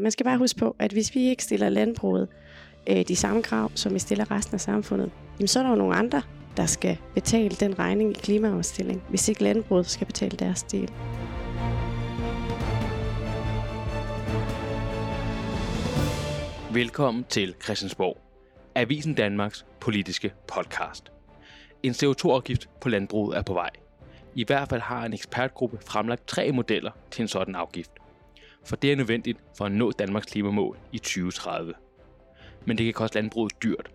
Man skal bare huske på, at hvis vi ikke stiller landbruget øh, de samme krav, som vi stiller resten af samfundet, jamen så er der jo nogle andre, der skal betale den regning i klimaomstilling, hvis ikke landbruget skal betale deres del. Velkommen til Christiansborg, Avisen Danmarks politiske podcast. En CO2-afgift på landbruget er på vej. I hvert fald har en ekspertgruppe fremlagt tre modeller til en sådan afgift. For det er nødvendigt for at nå Danmarks klimamål i 2030. Men det kan koste landbruget dyrt.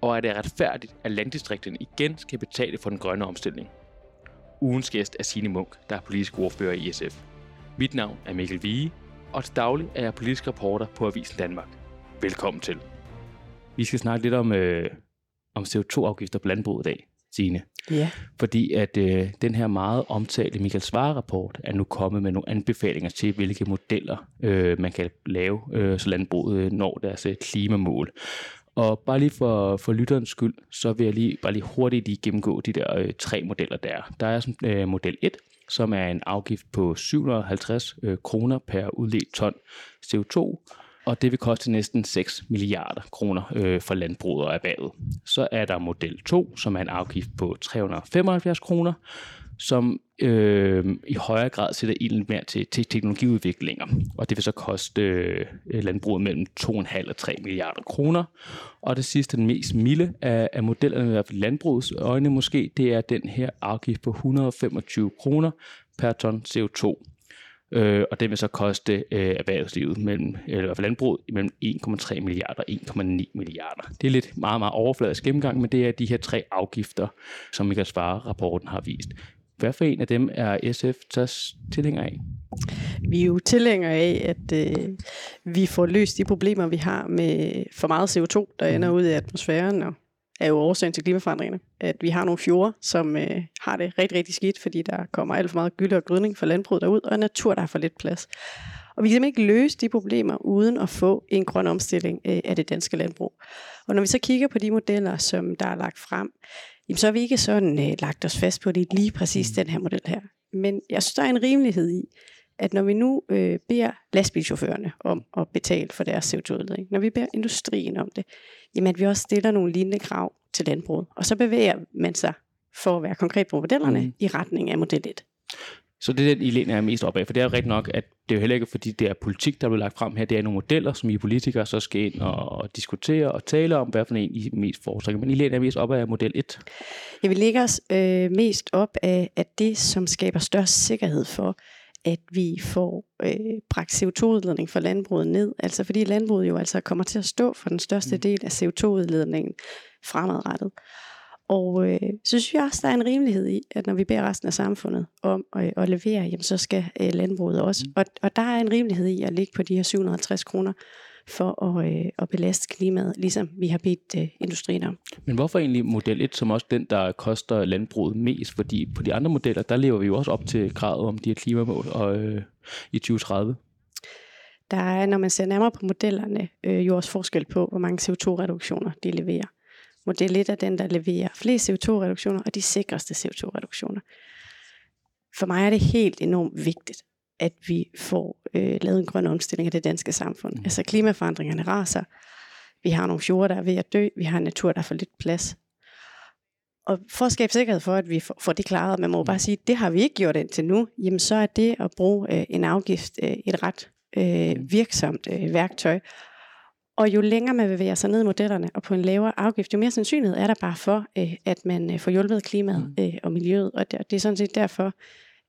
Og er det retfærdigt, at landdistrikterne igen skal betale for den grønne omstilling? Ugens gæst er Signe Munk, der er politisk ordfører i SF. Mit navn er Mikkel Vige, og til daglig er jeg politisk reporter på Avisen Danmark. Velkommen til. Vi skal snakke lidt om, øh, om CO2-afgifter på landbruget i dag, Signe. Ja. Fordi at øh, den her meget omtalte Michael Svare-rapport er nu kommet med nogle anbefalinger til, hvilke modeller øh, man kan lave, øh, så landbruget øh, når deres øh, klimamål. Og bare lige for, for lytterens skyld, så vil jeg lige, bare lige hurtigt lige gennemgå de der øh, tre modeller der. Der er øh, model 1, som er en afgift på 750 øh, kroner per udledt ton CO2, og det vil koste næsten 6 milliarder kroner øh, for landbruget og erhvervet. Så er der model 2, som er en afgift på 375 kroner, som øh, i højere grad sætter ilden mere til, til teknologiudviklinger. Og det vil så koste øh, landbruget mellem 2,5 og 3 milliarder kroner. Og det sidste, den mest milde af, af modellerne, i hvert fald landbrugets øjne måske, det er den her afgift på 125 kroner per ton CO2 øh, og det vil så koste øh, erhvervslivet, mellem, eller i hvert fald landbruget, mellem 1,3 milliarder og 1,9 milliarder. Det er lidt meget, meget overfladisk gennemgang, men det er de her tre afgifter, som Michael Svare-rapporten har vist. Hvad for en af dem er SF tager tilhænger af? Vi er jo tilhængere af, at øh, vi får løst de problemer, vi har med for meget CO2, der ender ud i atmosfæren, og er jo årsagen til klimaforandringerne. At vi har nogle fjorde, som øh, har det rigtig, rigtig skidt, fordi der kommer alt for meget gylde og grydning fra landbruget derud, og natur, der har for lidt plads. Og vi kan simpelthen ikke løse de problemer, uden at få en grøn omstilling øh, af det danske landbrug. Og når vi så kigger på de modeller, som der er lagt frem, jamen, så har vi ikke sådan øh, lagt os fast på, det lige præcis den her model her. Men jeg synes, der er en rimelighed i, at når vi nu øh, beder lastbilchaufførerne om at betale for deres CO2-udledning, når vi beder industrien om det, jamen at vi også stiller nogle lignende krav til landbruget. Og så bevæger man sig, for at være konkret på modellerne, mm. i retning af model 1. Så det er den, I læner er mest op af, for det er jo rigtigt nok, at det er jo heller ikke, fordi det er politik, der bliver lagt frem her. Det er nogle modeller, som I politikere så skal ind og diskutere og tale om, hvad for en I mest foretrækker. Men I læner mest op af model 1. Jeg vil lægge os øh, mest op af, af det, som skaber størst sikkerhed for, at vi får øh, bragt CO2-udledning for landbruget ned. Altså fordi landbruget jo altså kommer til at stå for den største mm. del af CO2-udledningen fremadrettet. Og øh, så synes jeg også, der er en rimelighed i, at når vi beder resten af samfundet om øh, at levere, jamen, så skal øh, landbruget også. Mm. Og, og der er en rimelighed i at ligge på de her 750 kroner for at, øh, at belaste klimaet, ligesom vi har bedt øh, industrien om. Men hvorfor egentlig model 1 som også den, der koster landbruget mest? Fordi på de andre modeller, der lever vi jo også op til kravet om de her klimamål og, øh, i 2030. Der er, når man ser nærmere på modellerne, øh, jo også forskel på, hvor mange CO2-reduktioner de leverer. Model 1 er den, der leverer flest CO2-reduktioner og de sikreste CO2-reduktioner. For mig er det helt enormt vigtigt, at vi får øh, lavet en grøn omstilling af det danske samfund. Mm. Altså klimaforandringerne raser. Vi har nogle fjorde, der er ved at dø. Vi har en natur, der får lidt plads. Og for at skabe sikkerhed for, at vi får det klaret, man må mm. bare sige, det har vi ikke gjort indtil nu, jamen så er det at bruge øh, en afgift øh, et ret øh, mm. virksomt øh, værktøj. Og jo længere man bevæger sig ned i modellerne og på en lavere afgift, jo mere sandsynlighed er der bare for, øh, at man øh, får hjulpet klimaet mm. øh, og miljøet. Og det, det er sådan set derfor,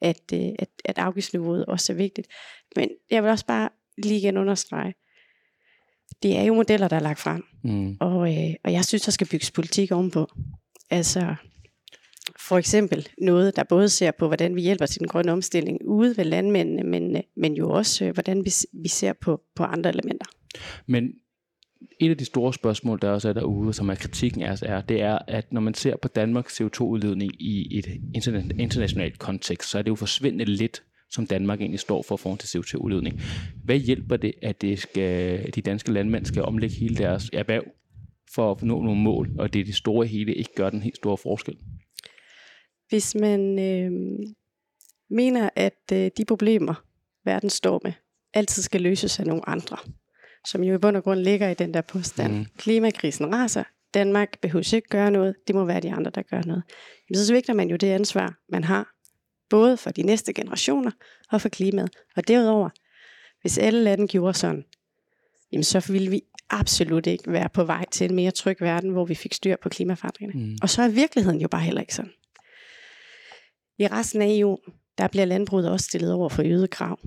at, øh, at, at afgiftsniveauet også er vigtigt. Men jeg vil også bare lige igen understrege, det er jo modeller, der er lagt frem. Mm. Og, øh, og jeg synes, der skal bygges politik ovenpå. Altså for eksempel noget, der både ser på, hvordan vi hjælper til den grønne omstilling ude ved landmændene, men, men jo også, øh, hvordan vi, vi ser på, på andre elementer. Men et af de store spørgsmål, der også er derude, som er kritikken af os, er, det er, at når man ser på Danmarks CO2-udledning i et internationalt kontekst, så er det jo forsvindende lidt, som Danmark egentlig står for forhold til CO2-udledning. Hvad hjælper det, at det skal, at de danske landmænd skal omlægge hele deres erhverv for at nå nogle mål, og det er det store hele ikke gør den helt store forskel? Hvis man øh, mener, at øh, de problemer, verden står med, altid skal løses af nogle andre, som jo i bund og grund ligger i den der påstand. Mm. Klimakrisen raser, Danmark behøver ikke gøre noget, det må være de andre, der gør noget. Men så svigter man jo det ansvar, man har, både for de næste generationer og for klimaet. Og derudover, hvis alle lande gjorde sådan, jamen så ville vi absolut ikke være på vej til en mere tryg verden, hvor vi fik styr på klimaforandringerne. Mm. Og så er virkeligheden jo bare heller ikke sådan. I resten af EU, der bliver landbruget også stillet over for øget krav.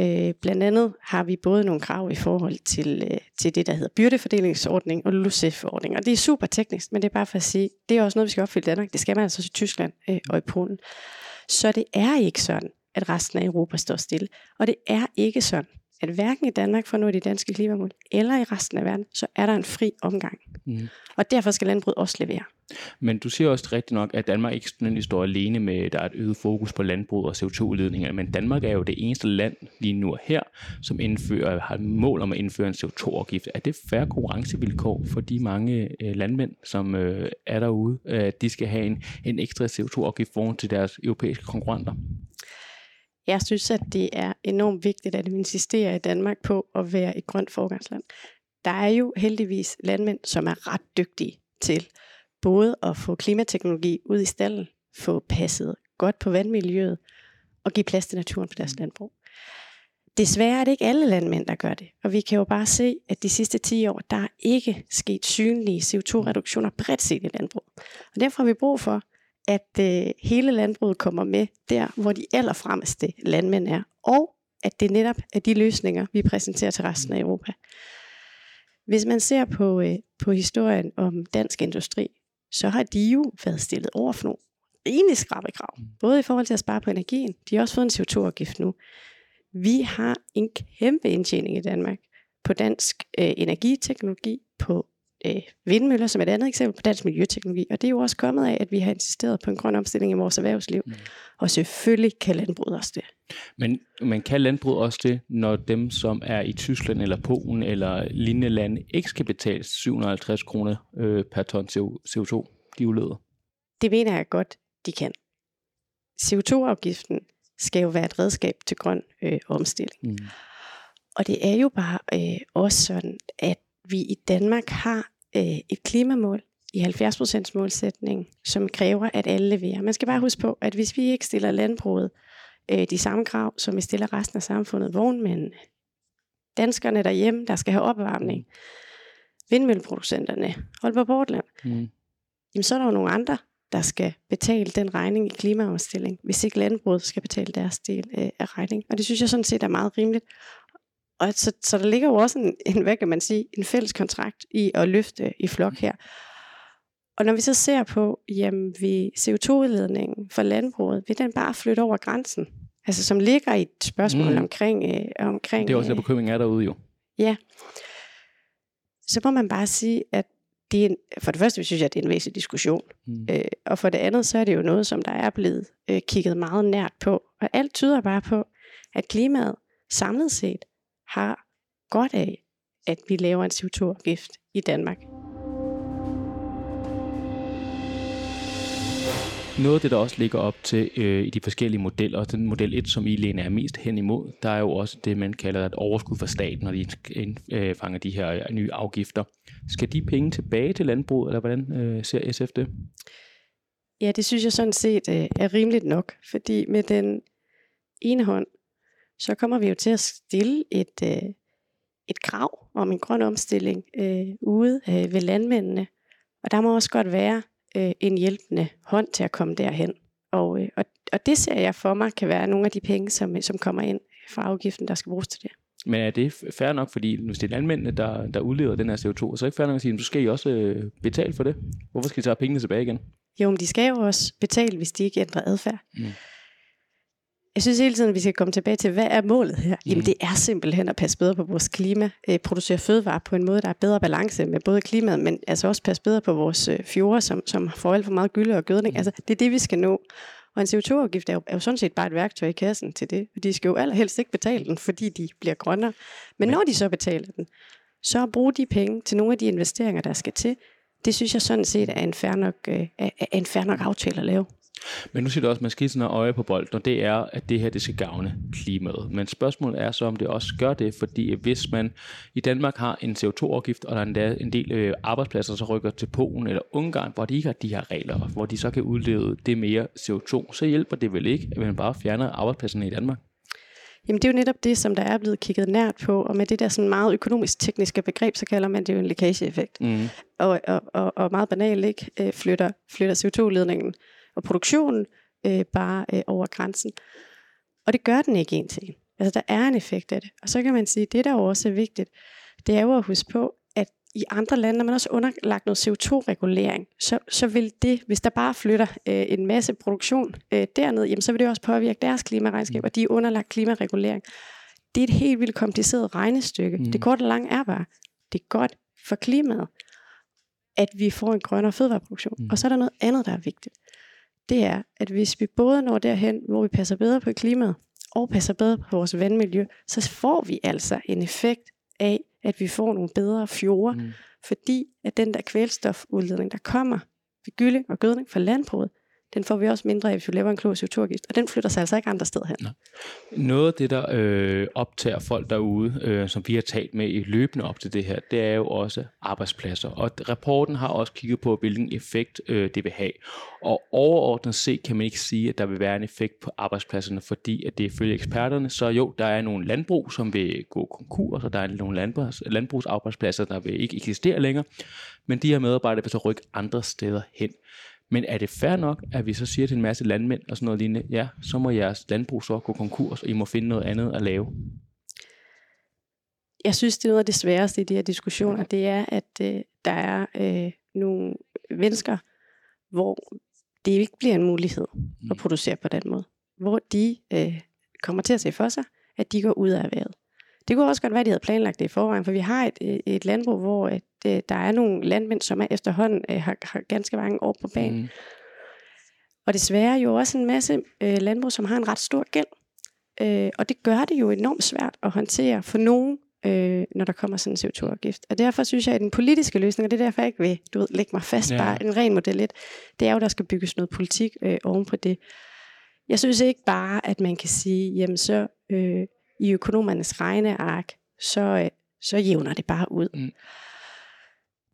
Øh, blandt andet har vi både nogle krav i forhold til, øh, til det, der hedder byrdefordelingsordning og LUCEF-ordning. Og det er super teknisk, men det er bare for at sige, det er også noget, vi skal opfylde i Danmark. Det skal man altså i Tyskland øh, og i Polen. Så det er ikke sådan, at resten af Europa står stille. Og det er ikke sådan, at hverken i Danmark for at nå de danske klimamål, eller i resten af verden, så er der en fri omgang. Mm. Og derfor skal landbruget også levere. Men du siger også rigtigt nok, at Danmark ikke nødvendigvis står alene med, at der er et øget fokus på landbrug og CO2-udledninger, men Danmark er jo det eneste land lige nu og her, som indfører, har mål om at indføre en CO2-afgift. Er det færre konkurrencevilkår for de mange øh, landmænd, som øh, er derude, at de skal have en, en ekstra CO2-afgift foran til deres europæiske konkurrenter? Jeg synes, at det er enormt vigtigt, at vi insisterer i Danmark på at være et grønt forgangsland. Der er jo heldigvis landmænd, som er ret dygtige til både at få klimateknologi ud i stallen, få passet godt på vandmiljøet og give plads til naturen på deres landbrug. Desværre er det ikke alle landmænd, der gør det. Og vi kan jo bare se, at de sidste 10 år, der er ikke sket synlige CO2-reduktioner bredt set i landbrug. Og derfor har vi brug for, at øh, hele landbruget kommer med der, hvor de allerfremmeste landmænd er, og at det netop er de løsninger, vi præsenterer til resten af Europa. Hvis man ser på, øh, på historien om dansk industri, så har de jo været stillet over for nogle rimelig skrabe krav. Både i forhold til at spare på energien, de har også fået en CO2-afgift nu. Vi har en kæmpe indtjening i Danmark på dansk øh, energiteknologi, på øh, vindmøller som et andet eksempel på dansk miljøteknologi. Og det er jo også kommet af, at vi har insisteret på en grøn omstilling i vores erhvervsliv. Mm. Og selvfølgelig kan landbruget også det. Men man kan landbruget også det, når dem, som er i Tyskland eller Polen eller lignende lande, ikke skal betale 750 kroner øh, per ton CO2, de udleder? Det mener jeg godt, de kan. CO2-afgiften skal jo være et redskab til grøn øh, omstilling. Mm. Og det er jo bare øh, også sådan, at vi i Danmark har øh, et klimamål i 70% målsætning, som kræver, at alle leverer. Man skal bare huske på, at hvis vi ikke stiller landbruget øh, de samme krav, som vi stiller resten af samfundet, vognmænd, danskerne derhjemme, der skal have opvarmning, vindmølleproducenterne, Aalborg Portland, mm. jamen så er der jo nogle andre, der skal betale den regning i klimaomstilling, hvis ikke landbruget skal betale deres del øh, af regningen. Og det synes jeg sådan set er meget rimeligt. Og så, så der ligger jo også en, en, hvad kan man sige, en fælles kontrakt i at løfte i flok her. Og når vi så ser på, jamen vi CO2-udledningen for landbruget, vil den bare flytte over grænsen? Altså som ligger i et spørgsmål mm. omkring, øh, omkring... Det er også der bekymring er derude jo. Ja. Så må man bare sige, at det er en, for det første synes jeg, at det er en væsentlig diskussion. Mm. Øh, og for det andet, så er det jo noget, som der er blevet øh, kigget meget nært på. Og alt tyder bare på, at klimaet samlet set har godt af, at vi laver en CO2-afgift i Danmark. Noget af det, der også ligger op til øh, i de forskellige modeller, og den model 1, som I Lene er mest hen imod, der er jo også det, man kalder et overskud for staten, når de øh, fanger de her øh, nye afgifter. Skal de penge tilbage til landbruget, eller hvordan øh, ser SF det? Ja, det synes jeg sådan set øh, er rimeligt nok, fordi med den ene hånd, så kommer vi jo til at stille et, øh, et krav om en grøn omstilling øh, ude øh, ved landmændene. Og der må også godt være øh, en hjælpende hånd til at komme derhen. Og, øh, og, og det ser jeg for mig kan være nogle af de penge, som, som kommer ind fra afgiften, der skal bruges til det. Men er det fair nok, fordi hvis det er landmændene, der, der udleder den her CO2, så er det ikke fair nok at sige, at så skal I også øh, betale for det? Hvorfor skal I tage pengene tilbage igen? Jo, men de skal jo også betale, hvis de ikke ændrer adfærd. Mm jeg synes hele tiden, vi skal komme tilbage til, hvad er målet her? Mm. Jamen det er simpelthen at passe bedre på vores klima, øh, producere fødevarer på en måde, der er bedre balance med både klimaet, men altså også passe bedre på vores øh, fjorde, som, som får alt for meget gylde og gødning. Mm. Altså det er det, vi skal nå. Og en CO2-afgift er jo, er jo sådan set bare et værktøj i kassen til det. De skal jo allerhelst ikke betale den, fordi de bliver grønnere. Men, når de så betaler den, så bruge de penge til nogle af de investeringer, der skal til. Det synes jeg sådan set er en fair nok, øh, er en fair nok aftale at lave. Men nu siger du også, at man skal sådan øje på bolden, og det er, at det her det skal gavne klimaet. Men spørgsmålet er så, om det også gør det, fordi hvis man i Danmark har en CO2-afgift, og der er endda en del øh, arbejdspladser, så rykker til Polen eller Ungarn, hvor de ikke har de her regler, hvor de så kan udlede det mere CO2, så hjælper det vel ikke, at man bare fjerner arbejdspladserne i Danmark? Jamen det er jo netop det, som der er blevet kigget nært på, og med det der sådan meget økonomisk tekniske begreb, så kalder man det jo en lækageeffekt. Mm. Og, og, og, og meget banalt ikke øh, flytter, flytter CO2-ledningen og produktionen øh, bare øh, over grænsen. Og det gør den ikke en til en. Altså der er en effekt af det. Og så kan man sige, at det der er også er vigtigt, det er jo at huske på, at i andre lande, når man også underlagt noget CO2-regulering, så, så vil det, hvis der bare flytter øh, en masse produktion øh, derned, jamen, så vil det også påvirke deres klimaregnskab, og de er underlagt klimaregulering. Det er et helt vildt kompliceret regnestykke. Mm. Det korte og lange er bare, det er godt for klimaet, at vi får en grønnere fødevareproduktion. Mm. Og så er der noget andet, der er vigtigt det er, at hvis vi både når derhen, hvor vi passer bedre på klimaet, og passer bedre på vores vandmiljø, så får vi altså en effekt af, at vi får nogle bedre fjorde, mm. fordi at den der kvælstofudledning, der kommer ved gylling og gødning fra landbruget, den får vi også mindre af, hvis vi laver en klog CO2-afgift, og den flytter sig altså ikke andre steder hen. Noget af det, der øh, optager folk derude, øh, som vi har talt med i løbende op til det her, det er jo også arbejdspladser. Og rapporten har også kigget på, hvilken effekt øh, det vil have. Og overordnet set kan man ikke sige, at der vil være en effekt på arbejdspladserne, fordi at det ifølge eksperterne, så jo, der er nogle landbrug, som vil gå konkurs, og der er nogle landbrugs, landbrugsarbejdspladser, der vil ikke eksistere længere, men de her medarbejdere vil så rykke andre steder hen. Men er det fair nok, at vi så siger til en masse landmænd og sådan noget lignende, ja, så må jeres landbrug så gå konkurs, og I må finde noget andet at lave? Jeg synes, det er noget af det sværeste i de her diskussioner, det er, at øh, der er øh, nogle mennesker, hvor det ikke bliver en mulighed at mm. producere på den måde. Hvor de øh, kommer til at se for sig, at de går ud af erhvervet. Det kunne også godt være, at de havde planlagt det i forvejen, for vi har et, et landbrug, hvor at, øh, der er nogle landmænd, som er efterhånden øh, har, har ganske mange år på banen. Mm. Og desværre jo også en masse øh, landbrug, som har en ret stor gæld. Øh, og det gør det jo enormt svært at håndtere for nogen, øh, når der kommer sådan en CO2-afgift. Og derfor synes jeg, at den politiske løsning, og det er derfor, jeg ikke vil du ved, lægge mig fast ja. bare en ren model lidt, det er jo, der skal bygges noget politik øh, oven på det. Jeg synes ikke bare, at man kan sige, jamen så øh, i økonomernes regneark, så, øh, så jævner det bare ud. Mm.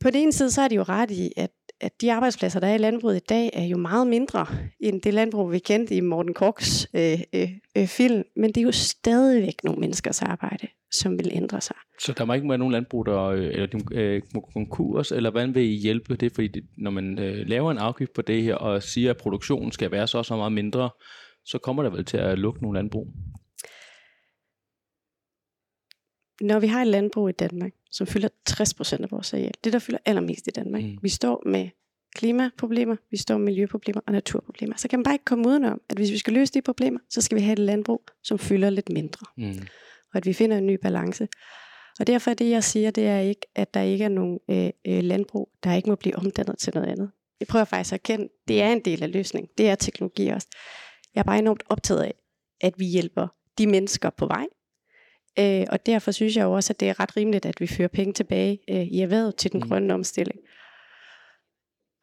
På den ene side, så er de jo ret i, at, at de arbejdspladser, der er i landbruget i dag, er jo meget mindre end det landbrug, vi kendte i Morten Korks øh, øh, øh, film. Men det er jo stadigvæk nogle menneskers arbejde, som vil ændre sig. Så der må ikke være nogen landbrug, der øh, eller de, øh, må konkurs, eller hvordan vil I hjælpe det? Fordi det, når man øh, laver en afgift på det her, og siger, at produktionen skal være så så meget mindre, så kommer der vel til at lukke nogle landbrug? når vi har et landbrug i Danmark, som fylder 60% af vores areal, det der fylder allermest i Danmark, mm. vi står med klimaproblemer, vi står med miljøproblemer og naturproblemer. Så kan man bare ikke komme udenom, at hvis vi skal løse de problemer, så skal vi have et landbrug, som fylder lidt mindre. Mm. Og at vi finder en ny balance. Og derfor er det, jeg siger, det er ikke, at der ikke er nogen øh, øh, landbrug, der ikke må blive omdannet til noget andet. Jeg prøver faktisk at erkende, det er en del af løsningen. Det er teknologi også. Jeg er bare enormt optaget af, at vi hjælper de mennesker på vej, Øh, og derfor synes jeg jo også, at det er ret rimeligt, at vi fører penge tilbage øh, i erhvervet til den mm. grønne omstilling.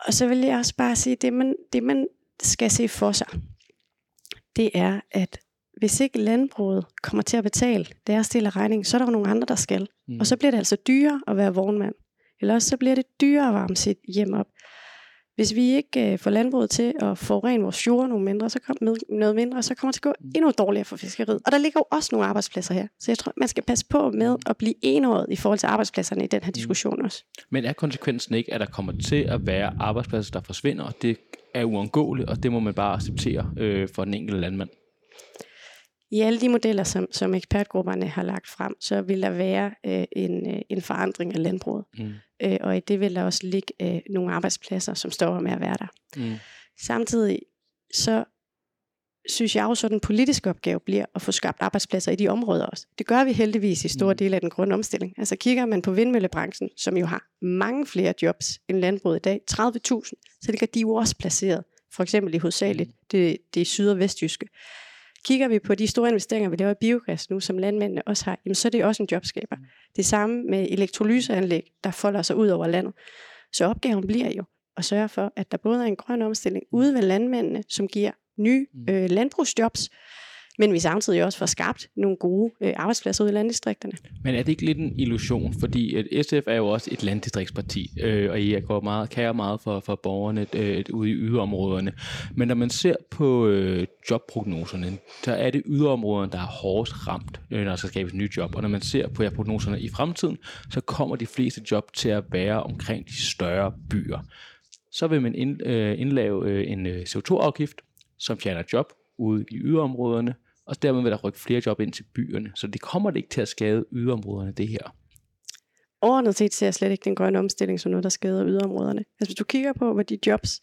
Og så vil jeg også bare sige, at det man, det man skal se for sig, det er, at hvis ikke landbruget kommer til at betale deres del af regningen, så er der jo nogle andre, der skal. Mm. Og så bliver det altså dyrere at være vognmand. Eller også så bliver det dyrere at varme sit hjem op. Hvis vi ikke øh, får landbruget til at forurene vores fjorde noget mindre, så kommer noget mindre, så kommer det til at gå mm. endnu dårligere for fiskeriet. Og der ligger jo også nogle arbejdspladser her. Så jeg tror, man skal passe på med mm. at blive enåret i forhold til arbejdspladserne i den her mm. diskussion også. Men er konsekvensen ikke, at der kommer til at være arbejdspladser, der forsvinder, og det er uundgåeligt, og det må man bare acceptere øh, for den enkelte landmand? I alle de modeller, som, som ekspertgrupperne har lagt frem, så vil der være øh, en, øh, en forandring af landbruget. Mm. Øh, og i det vil der også ligge øh, nogle arbejdspladser, som står med at være der. Mm. Samtidig så synes jeg også, at den politiske opgave bliver at få skabt arbejdspladser i de områder også. Det gør vi heldigvis i store mm. dele af den grønne omstilling. Altså kigger man på vindmøllebranchen, som jo har mange flere jobs end landbruget i dag, 30.000, så ligger de jo også placeret, for eksempel i hovedsageligt mm. det, det syd- og vestjyske. Kigger vi på de store investeringer, vi laver i biogas nu, som landmændene også har, jamen, så er det også en jobskaber. Mm. Det samme med elektrolyseanlæg, der folder sig ud over landet. Så opgaven bliver jo at sørge for, at der både er en grøn omstilling ude ved landmændene, som giver nye Mm. øh, landbrugsjobs, men vi samtidig også får skabt nogle gode øh, arbejdspladser ude i landdistrikterne. Men er det ikke lidt en illusion? Fordi at SF er jo også et landdistriktsparti, øh, og I går meget, kære meget for, for borgerne øh, ude i yderområderne. Men når man ser på øh, jobprognoserne, så er det yderområderne, der er hårdest ramt, øh, når der skal skabes nye job. Og når man ser på ja, prognoserne i fremtiden, så kommer de fleste job til at være omkring de større byer. Så vil man ind, øh, indlave øh, en øh, CO2-afgift, som fjerner job ude i yderområderne, og dermed vil der rykke flere job ind til byerne. Så det kommer det ikke til at skade yderområderne, det her. Overordnet set ser jeg slet ikke den grønne omstilling som noget, der skader yderområderne. Altså hvis du kigger på, hvor de jobs,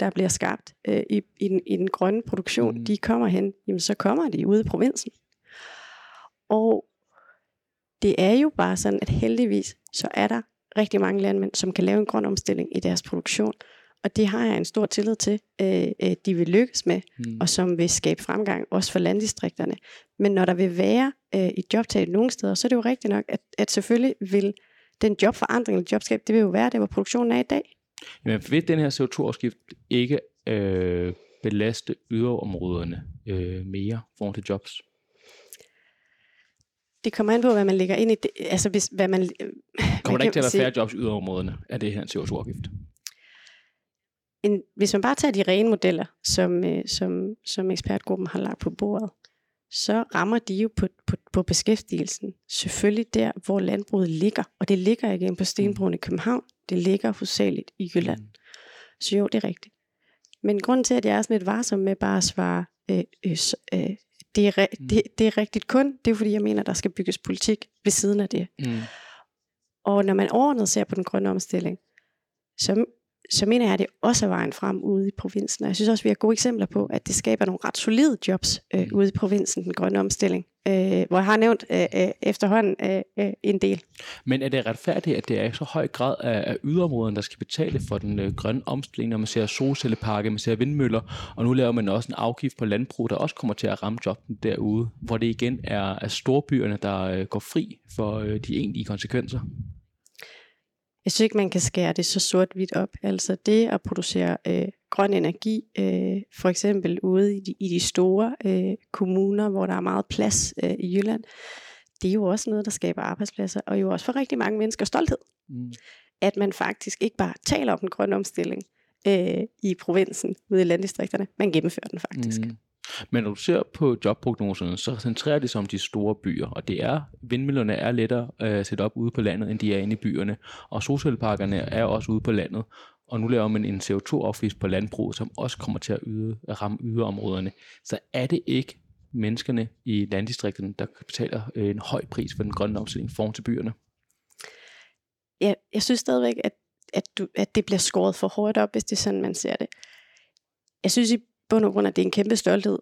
der bliver skabt øh, i, i, den, i den grønne produktion, Mm. mm. de kommer hen, jamen så kommer de ude i provinsen. Og det er jo bare sådan, at heldigvis, så er der rigtig mange landmænd, som kan lave en grøn omstilling i deres produktion. Og det har jeg en stor tillid til, øh, øh, de vil lykkes med, Mm. og som vil skabe fremgang også for landdistrikterne. Men når der vil være øh, et jobtab nogle steder, så er det jo rigtigt nok, at, at selvfølgelig vil den jobforandring eller jobskab, det vil jo være der, hvor produktionen er i dag. Jamen, vil den her CO2-afgift ikke øh, belaste yderområderne øh, mere forhold til jobs? Det kommer an på, hvad man lægger ind i det. Altså, hvis, hvad man, øh, Kommer der man ikke til at være færre jobs i yderområderne af det her CO2-afgift? En, hvis man bare tager de rene modeller, som, øh, som, som ekspertgruppen har lagt på bordet, så rammer de jo på, på, på beskæftigelsen. Selvfølgelig der, hvor landbruget ligger. Og det ligger ikke inde på Stenbroen i København. Det ligger hovedsageligt i Jylland. Så jo, det er rigtigt. Men grunden til, at jeg er sådan lidt varsom med bare at svare, øh, øh, øh, det, er, Mm. det, det er rigtigt kun, det er fordi, jeg mener, der skal bygges politik ved siden af det. Mm. Og når man overordnet ser på den grønne omstilling, så, så mener jeg, at det også er vejen frem ude i provinsen. Og jeg synes også, vi har gode eksempler på, at det skaber nogle ret solide jobs øh, ude i provinsen, den grønne omstilling. Øh, hvor jeg har nævnt øh, øh, efterhånden øh, øh, en del. Men er det retfærdigt, at det er i så høj grad af, af yderområderne, der skal betale for den øh, grønne omstilling, når man ser solcelleparker, man ser vindmøller, og nu laver man også en afgift på landbrug, der også kommer til at ramme jobben derude, hvor det igen er, er storbyerne, der øh, går fri for øh, de egentlige konsekvenser. Jeg synes ikke, man kan skære det så sort-hvidt op. Altså det at producere øh, grøn energi, øh, for eksempel ude i de, i de store øh, kommuner, hvor der er meget plads øh, i Jylland, det er jo også noget, der skaber arbejdspladser, og jo også for rigtig mange mennesker stolthed. Mm. at man faktisk ikke bare taler om den grønne omstilling øh, i provinsen, ude i landdistrikterne, man gennemfører den faktisk. Mm. Men når du ser på jobprognoserne, så centrerer det sig om de store byer, og det er, vindmøllerne er lettere øh, at sætte op ude på landet, end de er inde i byerne, og solcelleparkerne er også ude på landet, og nu laver man en CO2-afgift på landbruget, som også kommer til at, yde, at ramme yderområderne. Så er det ikke menneskerne i landdistrikterne, der betaler øh, en høj pris for den grønne omstilling foran til byerne? Jeg, jeg synes stadigvæk, at, at, du, at det bliver skåret for hårdt op, hvis det er sådan, man ser det. Jeg synes i bund og grund, at det er en kæmpe stolthed,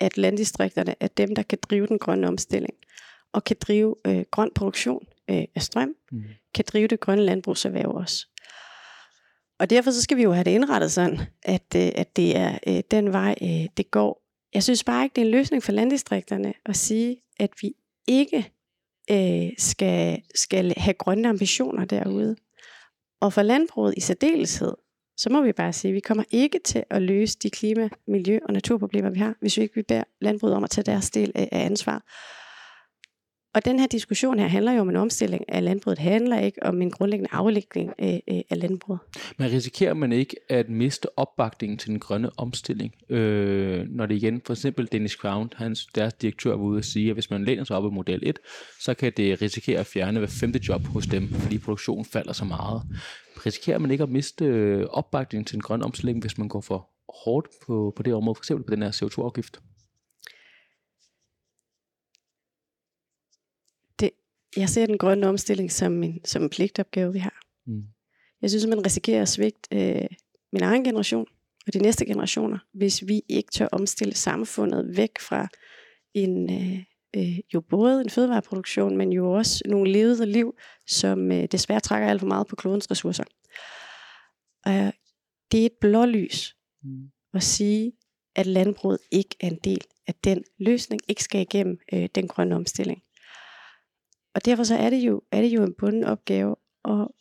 at landdistrikterne er dem, der kan drive den grønne omstilling, og kan drive øh, grøn produktion øh, af strøm, Mm. kan drive det grønne landbrugserhverv også. Og derfor så skal vi jo have det indrettet sådan, at, øh, at det er øh, den vej, øh, det går. Jeg synes bare ikke, det er en løsning for landdistrikterne at sige, at vi ikke øh, skal, skal have grønne ambitioner derude. Og for landbruget i særdeleshed, så må vi bare sige, at vi kommer ikke til at løse de klima-, miljø- og naturproblemer, vi har, hvis vi ikke vi beder landbruget om at tage deres del af, af ansvar. Og den her diskussion her handler jo om en omstilling af landbruget. Det handler ikke om en grundlæggende aflægning af, øh, øh, af- landbruget. Men risikerer man ikke at miste opbakningen til den grønne omstilling, øh, når det igen, for eksempel Dennis Crown, hans, deres direktør var ude at sige, at hvis man læner sig op i model 1, så kan det risikere at fjerne hver femte job hos dem, fordi produktionen falder så meget. Risikerer man ikke at miste øh, opbakningen til den grønne omstilling, hvis man går for hårdt på, på det område, for eksempel på den her CO2-afgift? Jeg ser den grønne omstilling som en, som en pligtopgave, vi har. Mm. Jeg synes, at man risikerer at svigte øh, min egen generation og de næste generationer, hvis vi ikke tør omstille samfundet væk fra en, øh, øh, jo både en fødevareproduktion, men jo også nogle levede liv, som øh, desværre trækker alt for meget på klodens ressourcer. Og det er et blålys Mm. at sige, at landbruget ikke er en del af den løsning, ikke skal igennem øh, den grønne omstilling. Og derfor så er det jo, er det jo en bunden opgave, og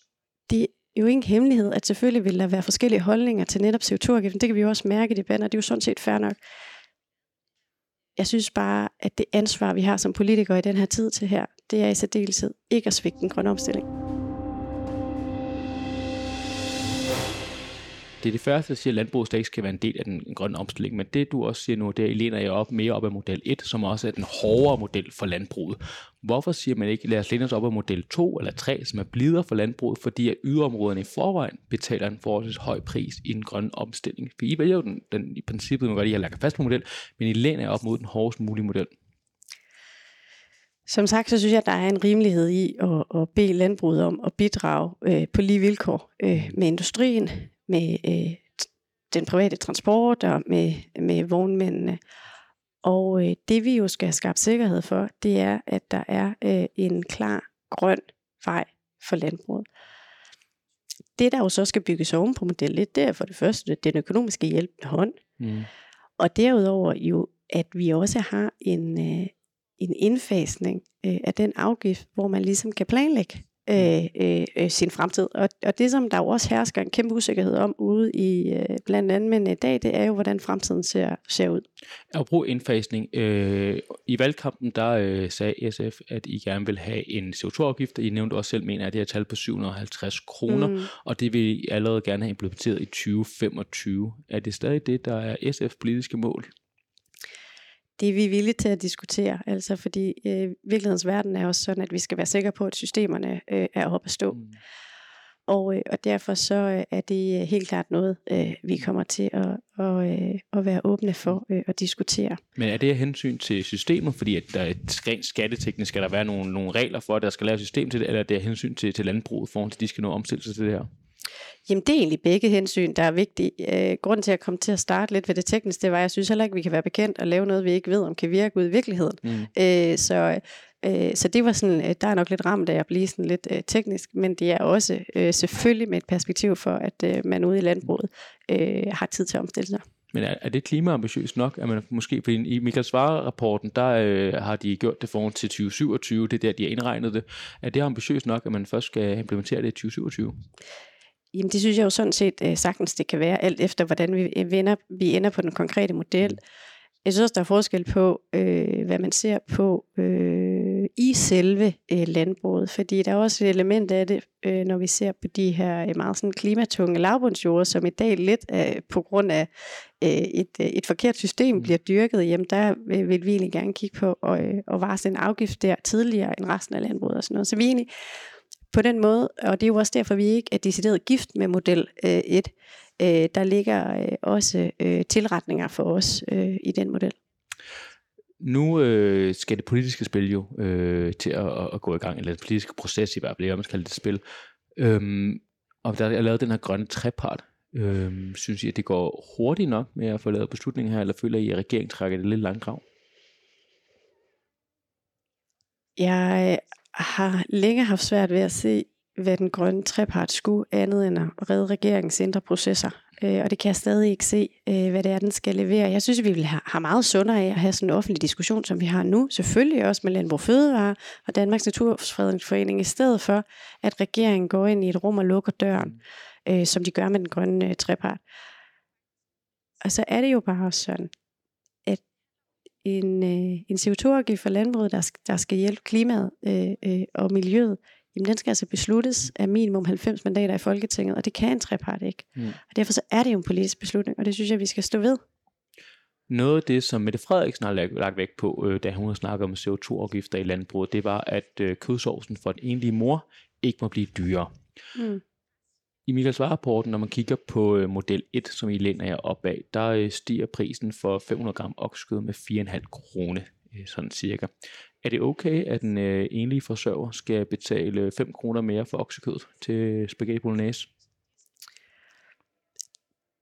det er jo ingen hemmelighed, at selvfølgelig vil der være forskellige holdninger til netop CO2-afgiften. Det kan vi jo også mærke i debatten, og det er jo sådan set fair nok. Jeg synes bare, at det ansvar, vi har som politikere i den her tid til her, det er i særdeleshed ikke at svigte den grønne omstilling. Det er det første, der siger, at landbruget slet ikke skal være en del af den grønne omstilling. Men det, du også siger nu, det er, at I læner jer op mere op af model 1, som også er den hårdere model for landbruget. Hvorfor siger man ikke, lad os læne os op af model 2 eller 3, som er blidere for landbruget, fordi at yderområderne i forvejen betaler en forholdsvis høj pris i den grønne omstilling? For I vælger jo den, den i princippet, man godt, I har lagt fast på model, men I læner jer op mod den hårdest mulige model. Som sagt, så synes jeg, at der er en rimelighed i at, at bede landbruget om at bidrage øh, på lige vilkår øh, med industrien, med øh, den private transport og med, med vognmændene. Og øh, det vi jo skal have skabt sikkerhed for, det er, at der er øh, en klar grøn vej for landbruget. Det der jo så skal bygges oven på model 1, det er for det første den økonomiske hjælp hånd. Mm. Og derudover jo, at vi også har en, øh, en indfasning øh, af den afgift, hvor man ligesom kan planlægge øh, øh, øh, sin fremtid. Og, og det, som der jo også hersker en kæmpe usikkerhed om ude i øh, blandt andet men i dag, det er jo, hvordan fremtiden ser, ser ud. At bruge indfasning. Øh, I valgkampen, der øh, sagde SF, at I gerne vil have en CO2-afgift. I nævnte også selv, mener at det er tal på 750 kroner, mm. og det vil I allerede gerne have implementeret i 2025. Er det stadig det, der er SF politiske mål? Det er vi villige til at diskutere, altså fordi øh, virkelighedens verden er også sådan, at vi skal være sikre på, at systemerne øh, er oppe at stå. Mm. Og, øh, og derfor så øh, er det øh, helt klart noget, øh, vi kommer til at, og, øh, at være åbne for øh, at diskutere. Men er det af hensyn til systemet, fordi at der er rent skatteteknisk skal der være nogle, nogle regler for, at der skal laves system til det, eller er det af hensyn til, til landbruget, for at de skal nå omstille sig til det her? Jamen det er egentlig begge hensyn, der er vigtige. Øh, grunden til at komme til at starte lidt ved det tekniske, det var, at jeg synes heller ikke, vi kan være bekendt og lave noget, vi ikke ved, om kan virke ud i virkeligheden. Mm. Øh, så, øh, så det var sådan, øh, der er nok lidt ramt af at blive sådan lidt øh, teknisk, men det er også øh, selvfølgelig med et perspektiv for, at øh, man ude i landbruget øh, har tid til at omstille sig. Men er, er det klimaambitiøst nok? at man måske, fordi i Michael Svare-rapporten, der øh, har de gjort det foran til 2027, det er der, de har indregnet det. Er det ambitiøst nok, at man først skal implementere det i 2027? Jamen det synes jeg jo sådan set øh, sagtens det kan være, alt efter hvordan vi, øh, vender, vi ender på den konkrete model. Mm. Jeg synes også, der er forskel på, øh, hvad man ser på øh, i selve øh, landbruget, fordi der er også et element af det, øh, når vi ser på de her øh, meget sådan klimatunge lavbundsjorder, som i dag lidt øh, på grund af øh, et, øh, et forkert system mm. bliver dyrket, jamen der vil, vil vi egentlig gerne kigge på og, øh, og varsle en afgift der tidligere end resten af landbruget og sådan noget. Så vi er egentlig på den måde, og det er jo også derfor, vi ikke er decideret gift med model øh, 1. Øh, der ligger øh, også øh, tilretninger for os øh, i den model. Nu øh, skal det politiske spil jo øh, til at, at gå i gang, eller den politiske proces i hvert fald, jeg man skal kalde det spil. Øhm, og der er lavet den her grønne trepart. Øhm, synes I, at det går hurtigt nok med at få lavet beslutningen her, eller føler I, at regeringen trækker det lidt langt grav? Jeg har længe haft svært ved at se, hvad den grønne trepart skulle andet end at redde regeringens indre processer. Øh, og det kan jeg stadig ikke se, øh, hvad det er, den skal levere. Jeg synes, vi vil have, have meget sundere af at have sådan en offentlig diskussion, som vi har nu. Selvfølgelig også med Landbrug Fødevare og Danmarks Naturfredningsforening, i stedet for, at regeringen går ind i et rum og lukker døren, øh, som de gør med den grønne øh, trepart. Og så er det jo bare sådan, en, øh, en CO2-afgift for landbruget, der, der skal hjælpe klimaet øh, øh, og miljøet, jamen den skal altså besluttes af minimum 90 mandater i Folketinget, og det kan en trepart ikke. Mm. Og derfor så er det jo en politisk beslutning, og det synes jeg, vi skal stå ved. Noget af det, som Mette Frederiksen har lagt vægt på, øh, da hun har snakket om CO2-afgifter i landbruget, det var, at øh, kødsovsen for en enlig mor ikke må blive dyrere. Mm. I Michael Svare-rapporten, når man kigger på øh, model 1, som I læner jer op af, der øh, stiger prisen for 500 gram oksekød med 4,5 krone, øh, sådan cirka. Er det okay, at den enlige forsørger skal betale 5 kroner mere for oksekød til spaghetti bolognese?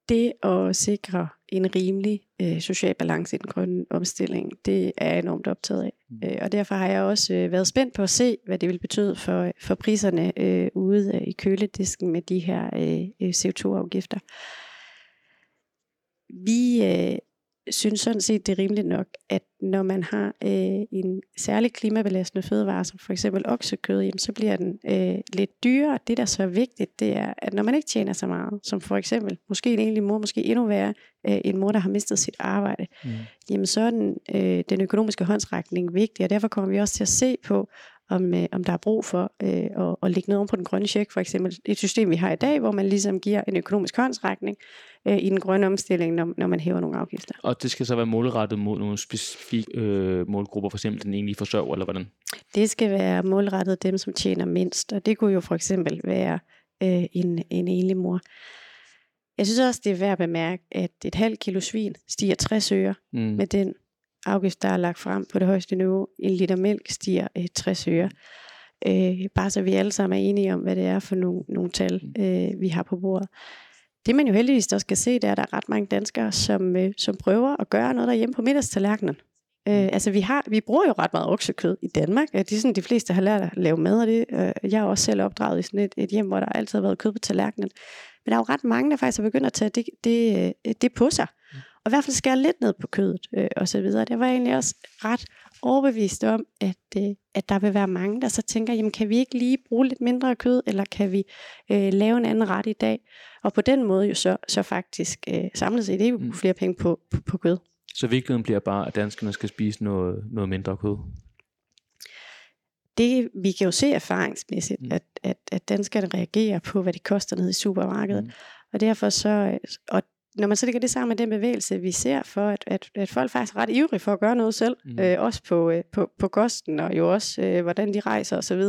Det at sikre en rimelig øh, social balance i den grønne omstilling, det er jeg enormt optaget af. Mm. Øh, og derfor har jeg også øh, været spændt på at se, hvad det vil betyde for, for priserne øh, ude øh, i køledisken med de her øh, øh CO2-afgifter. Vi øh, synes sådan set, det er rimeligt nok, at når man har øh, en særlig klimabelastende fødevare, som for eksempel oksekød, jamen, så bliver den øh, lidt dyrere. Det, der så er vigtigt, det er, at når man ikke tjener så meget, som for eksempel, måske en egentlig mor, måske endnu værre, øh, en mor, der har mistet sit arbejde, mm. jamen så er den, øh, den økonomiske håndsrækning vigtig, og derfor kommer vi også til at se på, om, øh, om der er brug for øh, at, at lægge noget om på den grønne check, for eksempel et system, vi har i dag, hvor man ligesom giver en økonomisk håndsrækning øh, i den grønne omstilling, når, når man hæver nogle afgifter. Og det skal så være målrettet mod nogle specifikke øh, målgrupper, for eksempel den egentlige forsørger, eller hvordan? Det skal være målrettet dem, som tjener mindst, og det kunne jo for eksempel være øh, en, en enlig mor. Jeg synes også, det er værd at bemærke, at et halvt kilo svin stiger 60 øre mm. med den afgift, der er lagt frem på det højeste niveau. En liter mælk stiger øh, 60 øre. Øh, bare så vi alle sammen er enige om, hvad det er for nogle, nogle tal, øh, vi har på bordet. Det man jo heldigvis også kan se, det er, at der er ret mange danskere, som, øh, som prøver at gøre noget derhjemme på middagstallerkenen. Øh, altså vi, har, vi bruger jo ret meget oksekød i Danmark. Det er sådan, de fleste har lært at lave mad, af det, øh, jeg er også selv opdraget i sådan et, et hjem, hvor der altid har været kød på tallerkenen. Men der er jo ret mange, der faktisk har begyndt at tage det, det, øh, det på sig. Øh, og i hvert fald skære lidt ned på kødet øh, og så videre. Det var egentlig også ret overbevist om, at, øh, at der vil være mange, der så tænker, jamen kan vi ikke lige bruge lidt mindre kød, eller kan vi øh, lave en anden ret i dag? Og på den måde jo så, så faktisk øh, samlet set ikke mm. flere penge på, på, på kød. Så virkeligheden bliver bare, at danskerne skal spise noget, noget mindre kød? Det, vi kan jo se erfaringsmæssigt, mm. at, at, at danskerne reagerer på, hvad det koster nede i supermarkedet. Mm. Og derfor så, og når man så lægger det sammen med den bevægelse, vi ser for, at, at, at folk faktisk er ret ivrige for at gøre noget selv, mm. øh, også på, øh, på, på kosten, og jo også, øh, hvordan de rejser osv.,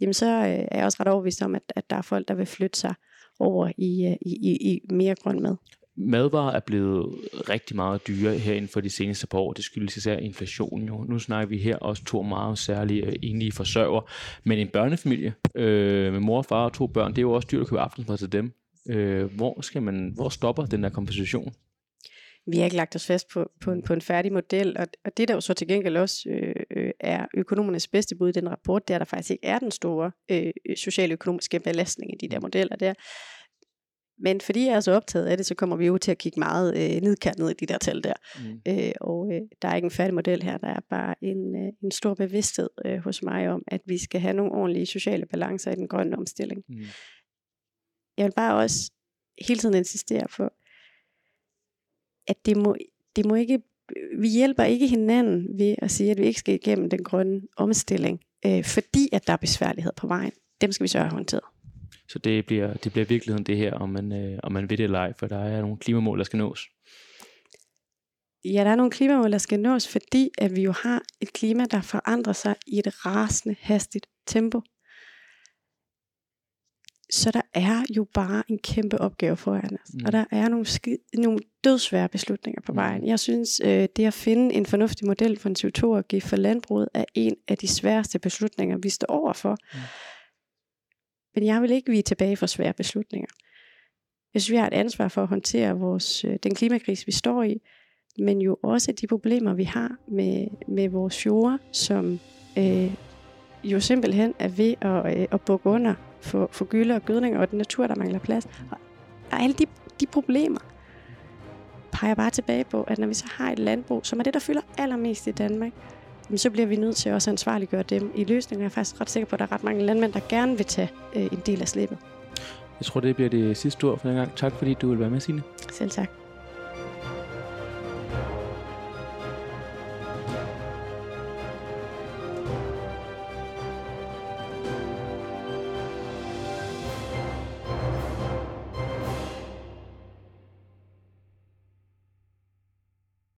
jamen så øh, er jeg også ret overbevist om, at, at der er folk, der vil flytte sig over i, øh, i, i, i mere grøn mad. Madvarer er blevet rigtig meget dyre her inden for de seneste par år. Det skyldes især inflationen jo. Nu snakker vi her også to meget særlige øh, enlige forsørger. Men en børnefamilie øh, med mor og far og to børn, det er jo også dyrt at købe aftensmad til dem. Øh, hvor, skal man, hvor stopper den der kompensation? Vi har ikke lagt os fast på, på, en, på en færdig model, og, og det der jo så til gengæld også øh, øh, er økonomernes bedste bud i den rapport, det er, der faktisk ikke er den store øh, socialøkonomiske belastning i de der modeller der. Men fordi jeg er så optaget af det, så kommer vi jo til at kigge meget øh, nedkært ned i de der tal der. Mm. Øh, og øh, der er ikke en færdig model her, der er bare en, øh, en stor bevidsthed øh, hos mig om, at vi skal have nogle ordentlige sociale balancer i den grønne omstilling. Mm jeg vil bare også hele tiden insistere på, at det må, det må ikke, vi hjælper ikke hinanden ved at sige, at vi ikke skal igennem den grønne omstilling, øh, fordi at der er besværlighed på vejen. Dem skal vi så have håndteret. Så det bliver, det bliver virkeligheden det her, om man, øh, om man ved det eller ej, for der er nogle klimamål, der skal nås. Ja, der er nogle klimamål, der skal nås, fordi at vi jo har et klima, der forandrer sig i et rasende hastigt tempo. Så der er jo bare en kæmpe opgave foran os. Mm. Og der er nogle, sk- nogle dødsvære beslutninger på vejen. Mm. Jeg synes, øh, det at finde en fornuftig model for en CO2-afgift for landbruget er en af de sværeste beslutninger, vi står overfor. Mm. Men jeg vil ikke vige tilbage for svære beslutninger. Jeg synes, vi har et ansvar for at håndtere vores, øh, den klimakrise, vi står i, men jo også de problemer, vi har med, med vores fjorde, som øh, jo simpelthen er ved at, øh, at bukke under for, for gylde og gødning og den natur, der mangler plads. Og, og alle de, de problemer peger bare tilbage på, at når vi så har et landbrug, som er det, der fylder allermest i Danmark, så bliver vi nødt til også at ansvarliggøre dem i løsningen. Jeg er faktisk ret sikker på, at der er ret mange landmænd, der gerne vil tage øh, en del af slippet. Jeg tror, det bliver det sidste ord for den gang. Tak fordi du vil være med, Signe. Selv tak.